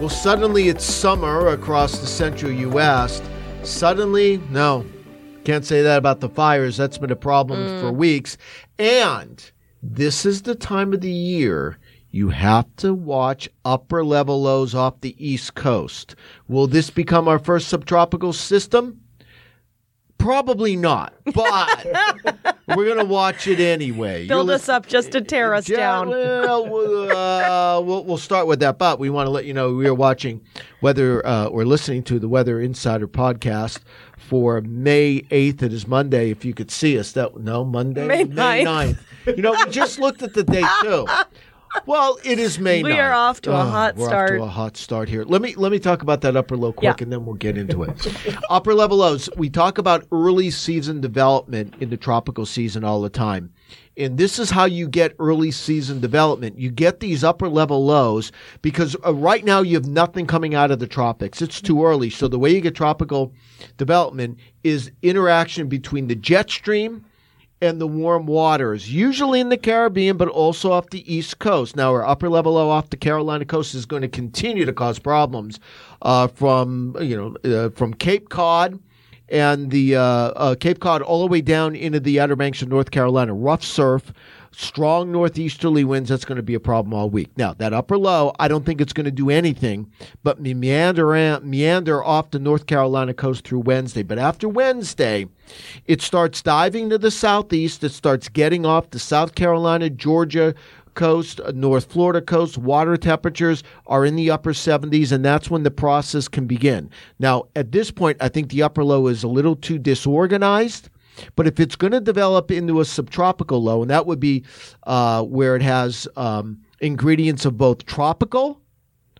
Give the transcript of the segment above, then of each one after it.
Well, suddenly it's summer across the central U.S. Suddenly, no, can't say that about the fires. That's been a problem mm. for weeks. And this is the time of the year you have to watch upper level lows off the East Coast. Will this become our first subtropical system? Probably not, but we're going to watch it anyway. You're Build lis- us up just to tear us down. Well, we'll, uh, we'll, we'll start with that, but we want to let you know we are watching weather uh, or listening to the Weather Insider podcast for May 8th. It is Monday. If you could see us, that no Monday, May 9th. You know, we just looked at the date too. Well, it is May. We 9th. are off to a hot we're start. Off to a hot start here. Let me let me talk about that upper low quick, Yeah. and then we'll get into it. upper level lows. We talk about early season development in the tropical season all the time. And this is how you get early season development. You get these upper level lows because uh, right now you have nothing coming out of the tropics. It's too early. So the way you get tropical development is interaction between the jet stream and the warm waters, usually in the Caribbean, but also off the East Coast. Now, our upper level low off the Carolina coast is going to continue to cause problems uh, from you know uh, from Cape Cod and the uh, uh, Cape Cod all the way down into the Outer Banks of North Carolina. Rough surf, strong northeasterly winds. That's going to be a problem all week. Now, that upper low, I don't think it's going to do anything but meander meander off the North Carolina coast through Wednesday. But after Wednesday, it starts diving to the southeast. It starts getting off the South Carolina, Georgia coast, uh, North Florida coast. Water temperatures are in the upper 70s, and that's when the process can begin. Now, at this point, I think the upper low is a little too disorganized. But if it's going to develop into a subtropical low, and that would be uh, where it has um, ingredients of both tropical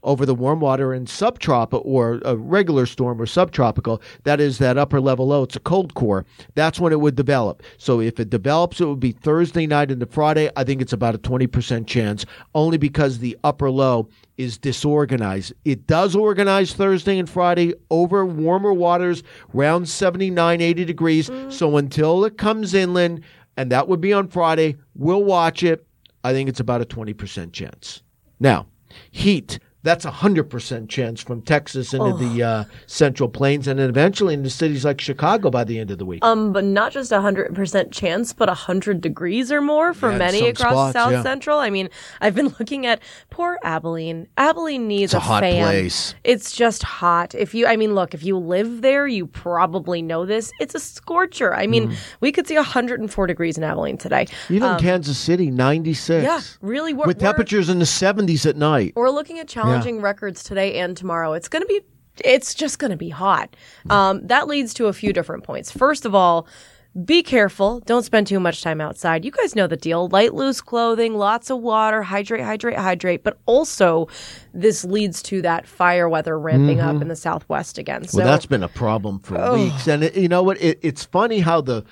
over the warm water and subtropical or a regular storm or subtropical, that is that upper level low. It's a cold core. That's when it would develop. So if it develops, it would be Thursday night into Friday. I think it's about a 20% chance only because the upper low is disorganized. It does organize Thursday and Friday over warmer waters, around 79, 80 degrees. Mm-hmm. So until it comes inland, and that would be on Friday, we'll watch it. I think it's about a 20% chance. Now, heat. That's a hundred percent chance from Texas into the uh, Central Plains, and then eventually into cities like Chicago by the end of the week. Um, but not just a hundred percent chance, but a hundred degrees or more for Yeah, many across spots, South yeah. Central. I mean, I've been looking at poor Abilene. Abilene needs It's a hot fan. place. It's just hot. If you, I mean, look, if you live there, you probably know this. It's a scorcher. I Mm. mean, we could see 104 degrees in Abilene today. Even Kansas City, ninety six. um, Yeah, really. We're, with we're- temperatures in the seventies at night. We're looking at challenging records today and tomorrow. It's going to be, it's just going to be hot. Um, that leads to a few different points. First of all, be careful. Don't spend too much time outside. You guys know the deal. Light, loose clothing, lots of water, hydrate, hydrate, hydrate. But also, this leads to that fire weather ramping up in the southwest again. So Well, that's been a problem for weeks, and it, you know what? It, it's funny how the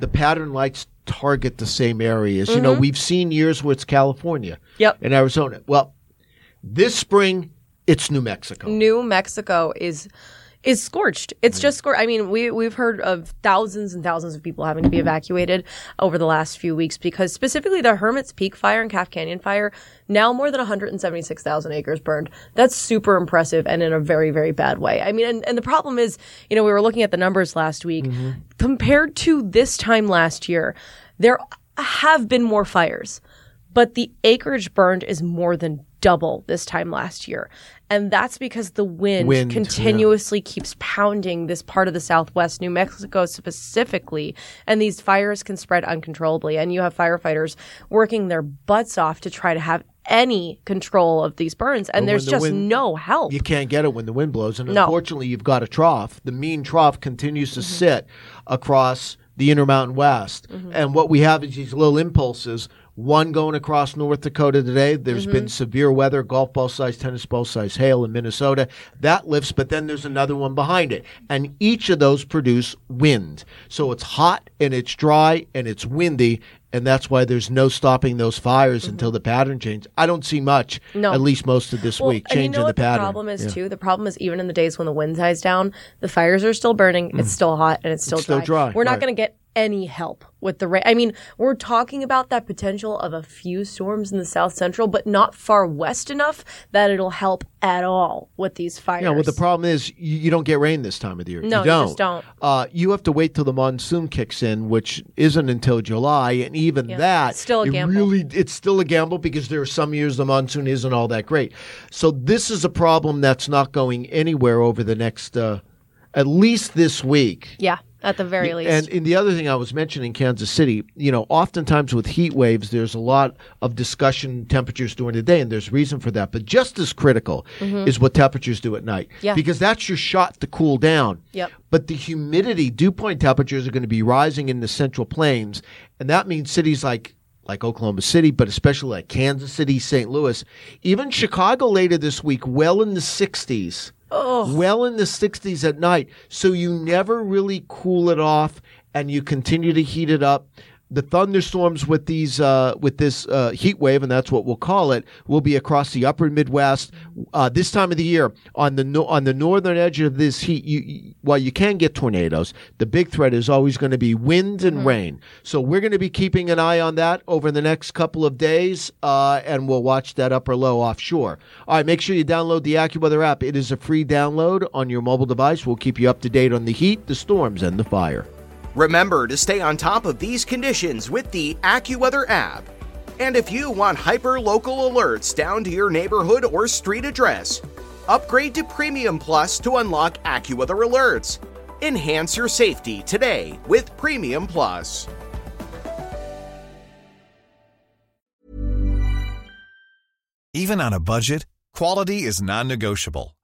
the pattern lights target the same areas. You know, we've seen years where it's California, Yep. and Arizona. Well, this spring it's New Mexico. New Mexico is is scorched. It's just scorched. I mean, we we've heard of thousands and thousands of people having to be evacuated over the last few weeks because specifically the Hermit's Peak fire and Calf Canyon fire, now more than 176,000 acres burned. That's super impressive and in a very very bad way. I mean, and, and the problem is, you know, we were looking at the numbers last week mm-hmm. compared to this time last year, there have been more fires but the acreage burned is more than double this time last year. And that's because the wind, Wind, continuously keeps pounding this part of the southwest, New Mexico specifically, and these fires can spread uncontrollably. And you have firefighters working their butts off to try to have any control of these burns, and there's the just wind- no help. You can't get it when the wind blows, and No. unfortunately, you've got a trough. The mean trough continues to Mm-hmm. sit across the Intermountain West, and what we have is these little impulses One going across North Dakota today. There's Mm-hmm. been severe weather, golf ball size, tennis ball size hail in Minnesota. That lifts, but then there's another one behind it. And each of those produce wind. So it's hot and it's dry and it's windy. And that's why there's no stopping those fires until the pattern changes. I don't see much, Mm-hmm. No. at least most of this Well, week, and you changing know the pattern. The problem is Yeah. too. The problem is even in the days when the wind dies down, the fires are still burning. It's still hot and it's still Mm. still dry, We're not right. going to get any help with the rain. I mean, we're talking about that potential of a few storms in the south central, but not far west enough that it'll help at all with these fires. Yeah, well, the problem is you, you don't get rain this time of the year. No, you you don't. just don't. Uh, you have to wait till the monsoon kicks in, which isn't until July, and even that, it's still a it gamble. Really, it's still a gamble because there are some years the monsoon isn't all that great. So this is a problem that's not going anywhere over the next, uh, at least this week. yeah, at the very least. And, and the other thing I was mentioning, Kansas City, you know, oftentimes with heat waves, there's a lot of discussion temperatures during the day, and there's reason for that. But just as critical is what temperatures do at night, Mm-hmm. Yeah. because that's your shot to cool down. Yep. But the humidity, dew point temperatures are going to be rising in the Central Plains, and that means cities like like Oklahoma City, but especially like Kansas City, St. Louis, even Chicago later this week, well in the 60s. Well in the 60s at night. So you never really cool it off and you continue to heat it up. The thunderstorms with these uh, with this uh, heat wave, and that's what we'll call it, will be across the upper Midwest uh, this time of the year. On the no- on the northern edge of this heat, you, you while you can get tornadoes, the big threat is always going to be wind and rain. So we're going to be keeping an eye on that over the next couple of days, uh, and we'll watch that upper low offshore. All right, make sure you download the AccuWeather app. It is a free download on your mobile device. We'll keep you up to date on the heat, the storms, and the fire. Remember to stay on top of these conditions with the AccuWeather app. And if you want hyper local alerts down to your neighborhood or street address, upgrade to Premium Plus to unlock AccuWeather alerts. Enhance your safety today with Premium Plus. Even on a budget, quality is non-negotiable.